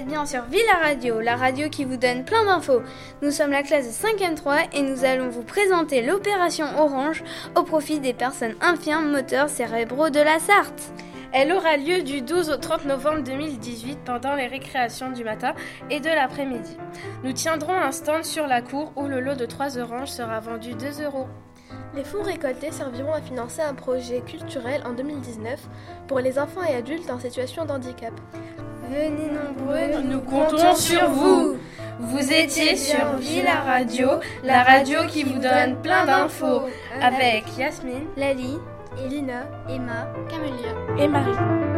bien sur Villa Radio, la radio qui vous donne plein d'infos. Nous sommes la classe de 5e 3 et nous allons vous présenter l'opération Orange au profit des personnes infirmes moteurs cérébraux de la Sarthe. Elle aura lieu du 12 au 30 novembre 2018 pendant les récréations du matin et de l'après-midi. Nous tiendrons un stand sur la cour où le lot de 3 oranges sera vendu 2 euros. Les fonds récoltés serviront à financer un projet culturel en 2019 pour les enfants et adultes en situation de handicap. Venez nombreux, nous comptons sur vous. Vous étiez sur Villa Radio, la radio qui vous donne plein d'infos, avec Yasmine, Lali, Lina, Emma, Camélia et Marie.